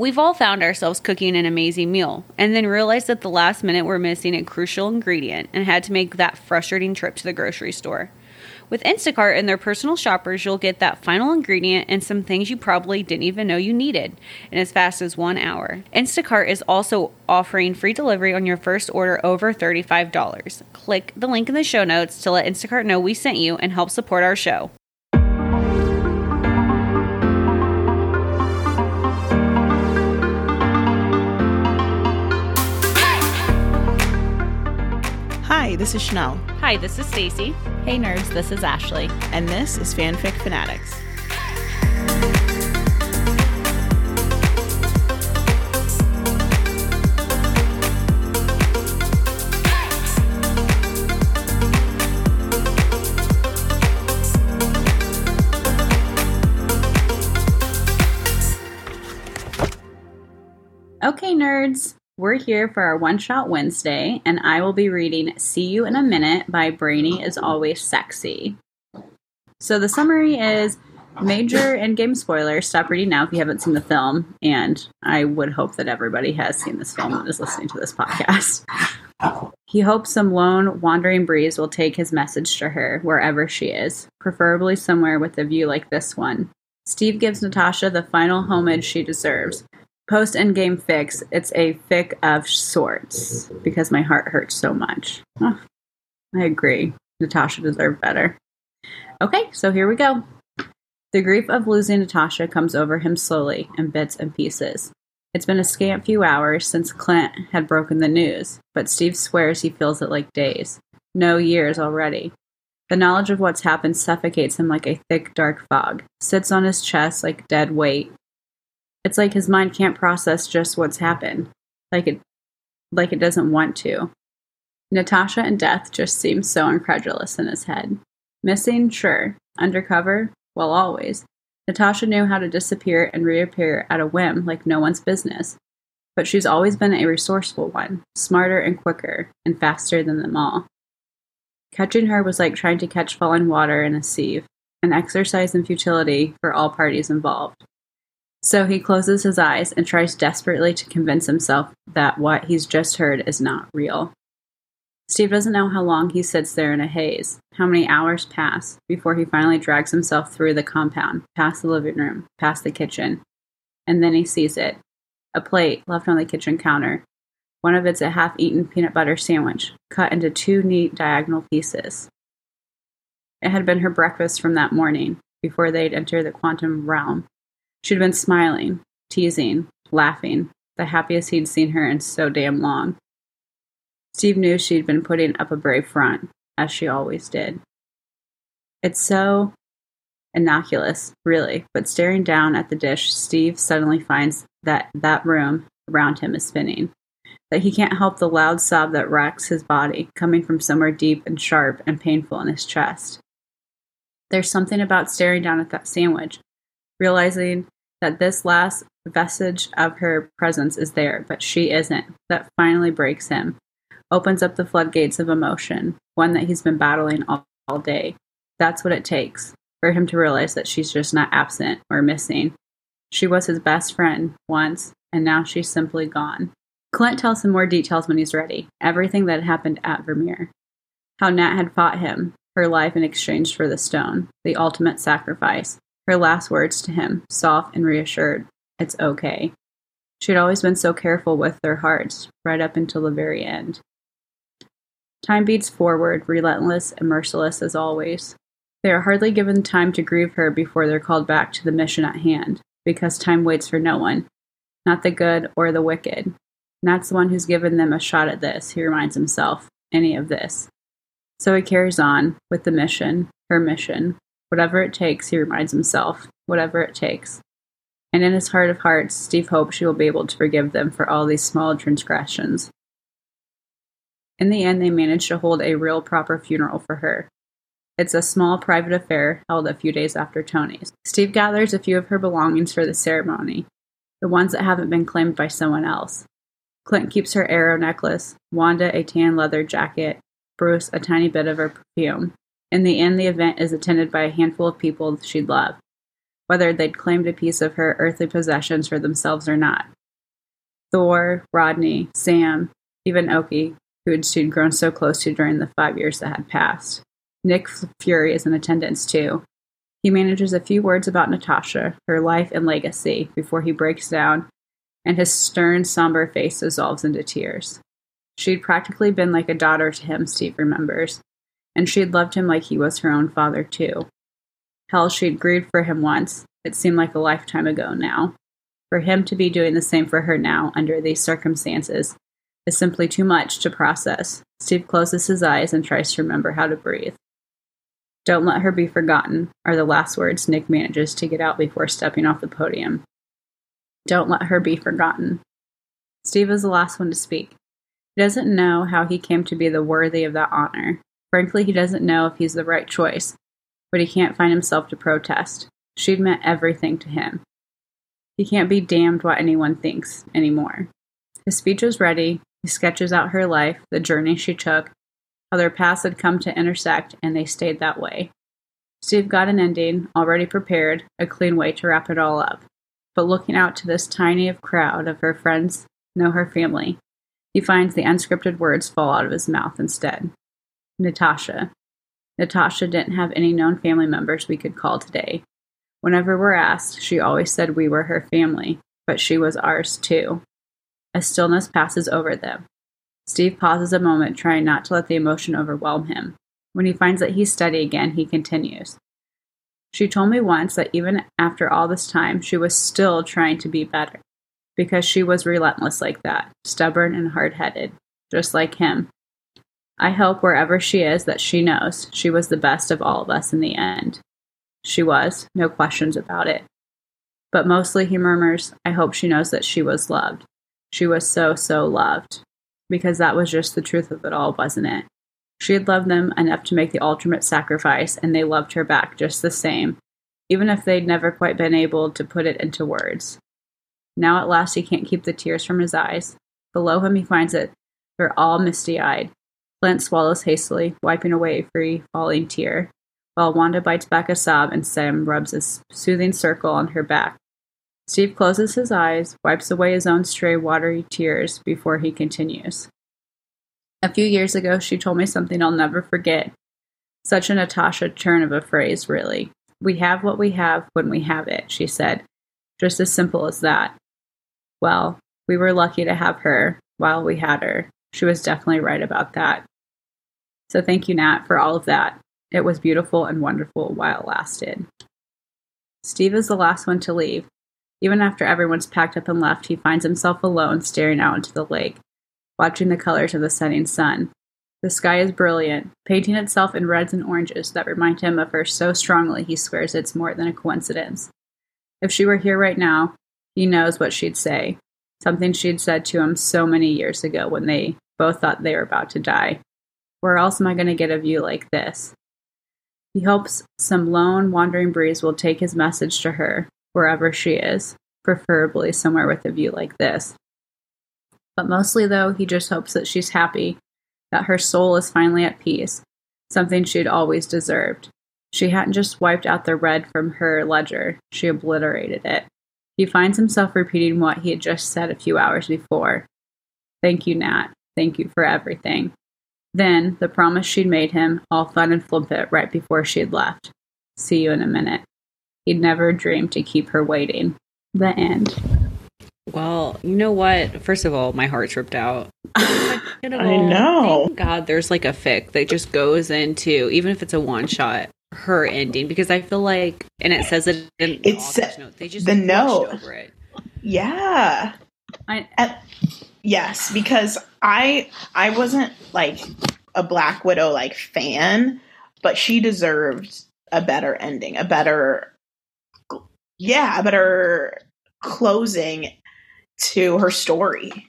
We've all found ourselves cooking an amazing meal and then realized at the last minute we're missing a crucial ingredient and had to make that frustrating trip to the grocery store. With Instacart and their personal shoppers, you'll get that final ingredient and some things you probably didn't even know you needed in as fast as one hour. Instacart is also offering free delivery on your first order over $35. Click the link in the show notes to let Instacart know we sent you and help support our show. Hi, this is Chanel. Hi, this is Stacy. Hey nerds, this is Ashley. And this is Fanfic Fanatics. We're here for our One Shot Wednesday, and I will be reading See You in a Minute by Brainy is Always Sexy. So the summary is major Endgame spoilers. Stop reading now if you haven't seen the film, and I would hope that everybody has seen this film and is listening to this podcast. He hopes some lone, wandering breeze will take his message to her wherever she is, preferably somewhere with a view like this one. Steve gives Natasha the final homage she deserves, post endgame fix, it's a fic of sorts because my heart hurts so much. Oh, I agree. Natasha deserved better. Okay, so here we go. The grief of losing Natasha comes over him slowly in bits and pieces. It's been a scant few hours since Clint had broken the news, but Steve swears he feels it like days. No years already. The knowledge of what's happened suffocates him like a thick, dark fog, sits on his chest like dead weight, it's like his mind can't process just what's happened. Like it like it doesn't want to. Natasha and death just seem so incredulous in his head. Missing, sure. Undercover, well always. Natasha knew how to disappear and reappear at a whim like no one's business. But she's always been a resourceful one, smarter and quicker, and faster than them all. Catching her was like trying to catch falling water in a sieve, an exercise in futility for all parties involved. So he closes his eyes and tries desperately to convince himself that what he's just heard is not real. Steve doesn't know how long he sits there in a haze, how many hours pass before he finally drags himself through the compound, past the living room, past the kitchen. And then he sees it a plate left on the kitchen counter. One of it's a half eaten peanut butter sandwich, cut into two neat diagonal pieces. It had been her breakfast from that morning, before they'd enter the quantum realm She'd been smiling, teasing, laughing, the happiest he'd seen her in so damn long. Steve knew she'd been putting up a brave front, as she always did. It's so innocuous, really, but staring down at the dish, Steve suddenly finds that that room around him is spinning. That he can't help the loud sob that racks his body, coming from somewhere deep and sharp and painful in his chest. There's something about staring down at that sandwich realizing that this last vestige of her presence is there, but she isn't, that finally breaks him, opens up the floodgates of emotion, one that he's been battling all, all day. That's what it takes for him to realize that she's just not absent or missing. She was his best friend once, and now she's simply gone. Clint tells him more details when he's ready everything that happened at Vormir. How Nat had fought him, her life in exchange for the stone, the ultimate sacrifice, her last words to him, soft and reassured, It's okay. She'd always been so careful with their hearts, right up until the very end. Time beats forward, relentless and merciless as always. They are hardly given time to grieve her before they're called back to the mission at hand, because time waits for no one, not the good or the wicked. Nat's the one who's given them a shot at this, he reminds himself, any of this. So he carries on with the mission, her mission, Whatever it takes, he reminds himself. Whatever it takes. And in his heart of hearts, Steve hopes she will be able to forgive them for all these small transgressions. In the end, they manage to hold a real proper funeral for her. It's a small private affair held a few days after Tony's. Steve gathers a few of her belongings for the ceremony, the ones that haven't been claimed by someone else. Clint keeps her arrow necklace, Wanda a tan leather jacket, Bruce a tiny bit of her perfume, in the end, the event is attended by a handful of people she'd love. whether they'd claimed a piece of her earthly possessions for themselves or not. Thor, Rhodey, Sam, even Okoye, who she'd grown so close to during the five years that had passed. Nick Fury is in attendance too. He manages a few words about Natasha, her life and legacy, before he breaks down and his stern, somber face dissolves into tears. She'd practically been like a daughter to him, Steve remembers, and she'd loved him like he was her own father, too. Hell, she'd grieved for him once. It seemed like a lifetime ago now. For him to be doing the same for her now, under these circumstances, is simply too much to process. Steve closes his eyes and tries to remember how to breathe. Don't let her be forgotten, are the last words Nick manages to get out before stepping off the podium. Don't let her be forgotten. Steve is the last one to speak. He doesn't know how he came to be the worthy of that honor. Frankly, he doesn't know if he's the right choice, but he can't find himself to protest. She'd meant everything to him. He can't be damned what anyone thinks anymore. His speech is ready. He sketches out her life, the journey she took, how their paths had come to intersect, and they stayed that way. Steve got an ending, already prepared, a clean way to wrap it all up. But looking out to this tiny of crowd of her friends, know her family, he finds the unscripted words fall out of his mouth instead. Natasha. Natasha didn't have any known family members we could call today. Whenever we're asked, she always said we were her family, but she was ours too. A stillness passes over them. Steve pauses a moment, trying not to let the emotion overwhelm him. When he finds that he's steady again, he continues. She told me once that even after all this time, she was still trying to be better because she was relentless like that, stubborn and hard headed, just like him. I hope wherever she is that she knows she was the best of all of us in the end. She was, no questions about it. But mostly, he murmurs, I hope she knows that she was loved. She was so, so loved. Because that was just the truth of it all, wasn't it? She had loved them enough to make the ultimate sacrifice, and they loved her back just the same, even if they'd never quite been able to put it into words. Now at last he can't keep the tears from his eyes. Below him he finds it. They're all misty eyed. Clint swallows hastily, wiping away a free falling tear, while Wanda bites back a sob and Sam rubs a soothing circle on her back. Steve closes his eyes, wipes away his own stray watery tears before he continues. A few years ago, she told me something I'll never forget. Such a Natasha turn of a phrase, really. We have what we have when we have it, she said. Just as simple as that. Well, we were lucky to have her while we had her. She was definitely right about that. So thank you, Nat, for all of that. It was beautiful and wonderful while it lasted. Steve is the last one to leave. Even after everyone's packed up and left, he finds himself alone staring out into the lake watching the colors of the setting sun. The sky is brilliant, painting itself in reds and oranges that remind him of her so strongly he swears it's more than a coincidence. If she were here right now, he knows what she'd say. Something she'd said to him so many years ago when they both thought they were about to die. Where else am I going to get a view like this? He hopes some lone, wandering breeze will take his message to her, wherever she is, preferably somewhere with a view like this. But mostly, though, he just hopes that she's happy, that her soul is finally at peace, something she'd always deserved. She hadn't just wiped out the red from her ledger, she obliterated it. He finds himself repeating what he had just said a few hours before. Thank you, Nat. Thank you for everything. Then, the promise she'd made him, all fun and flippant, right before she'd left. See you in a minute. He'd never dreamed to keep her waiting. The end. Well, you know what? First of all, my heart's ripped out. I know. Thank God there's like a fic that just goes into, even if it's a one shot, her ending because I feel like, and it says it in It's the author's note, they just the brushed note. over it. Yeah. I, And- yes, because I I wasn't like a Black Widow like fan, but she deserved a better ending, a better yeah, a better closing to her story.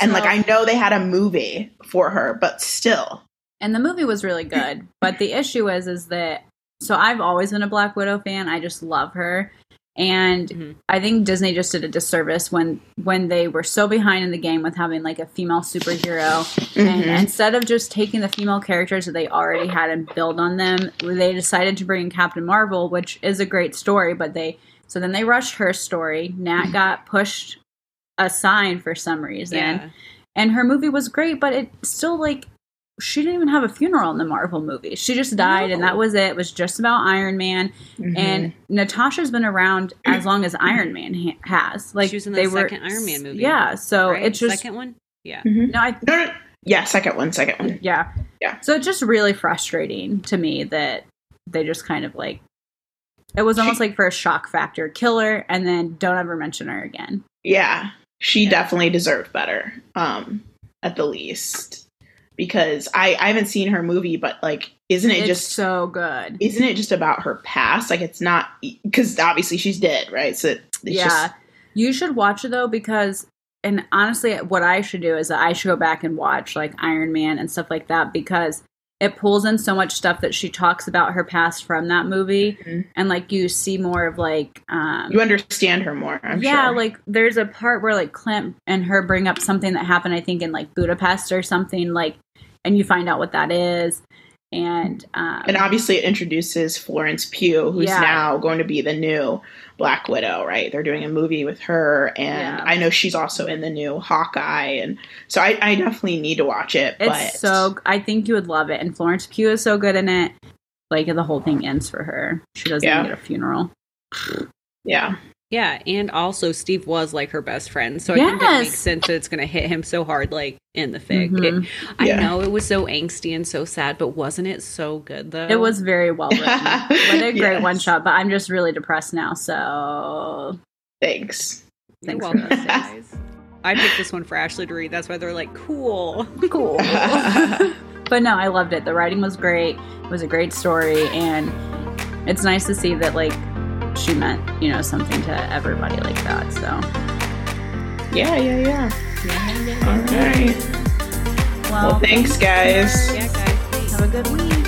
And like I know they had a movie for her, but still. and the movie was really good but the issue is is that so i've always been a black widow fan i just love her and Mhm. i think disney just did a disservice when when they were so behind in the game with having like a female superhero and Mhm. instead of just taking the female characters that they already had and build on them they decided to bring in captain marvel which is a great story but they So then they rushed her story. Nat got pushed aside for some reason. Yeah. And her movie was great, but it still like she didn't even have a funeral in the Marvel movie. She just died and that was it. It was just about Iron Man. Mhm. And Natasha's been around as long as Iron Man ha- has. Like She was in the they were second Iron Man movie. Yeah, so right? it's just second one. Yeah. Mhm. no, I, no, no, yeah, second one, second one. yeah. Yeah. So it's just really frustrating to me that they just kind of like it was almost She- like for a shock factor, kill her and then don't ever mention her again. Yeah, she Yeah. definitely deserved better, um, at the least, because I I haven't seen her movie, but like, isn't it it's just so good. isn't it just about her past? Like, it's not because obviously she's dead, right? So it's yeah. just you should watch it though because and honestly what I should do is that I should go back and watch like Iron Man and stuff like that because it pulls in so much stuff that she talks about her past from that movie Mhm. and like you see more of like um you understand her more. I'm yeah, sure. like there's a part where like Clint and her bring up something that happened, I think, in like Budapest or something, like, and you find out what that is. And, um, and obviously it introduces Florence Pugh, who's Yeah. now going to be the new Black Widow, right? They're doing a movie with her, and Yeah. I know she's also in the new Hawkeye, and so I, I definitely need to watch it. it's but so, I think you would love it. And Florence Pugh is so good in it. Like, the whole thing ends for her. She doesn't Yeah. get a funeral. yeah, Yeah, and also Steve was like her best friend, so I think it makes sense that it's going to hit him so hard, like in the fic. Mhm. It, I Yeah. know it was so angsty and so sad, but wasn't it so good though? It was very well written. what a great Yes. one shot, but I'm just really depressed now. So, thanks. You're Thanks for welcome, guys. I picked this one for Ashley to read. That's why they're like, cool. cool. but no, I loved it. The writing was great. It was a great story, and it's nice to see that like she meant you know something to everybody like that. So Yeah, yeah, yeah. All right. well, Well, thanks, guys. Yeah, guys. Have a good week.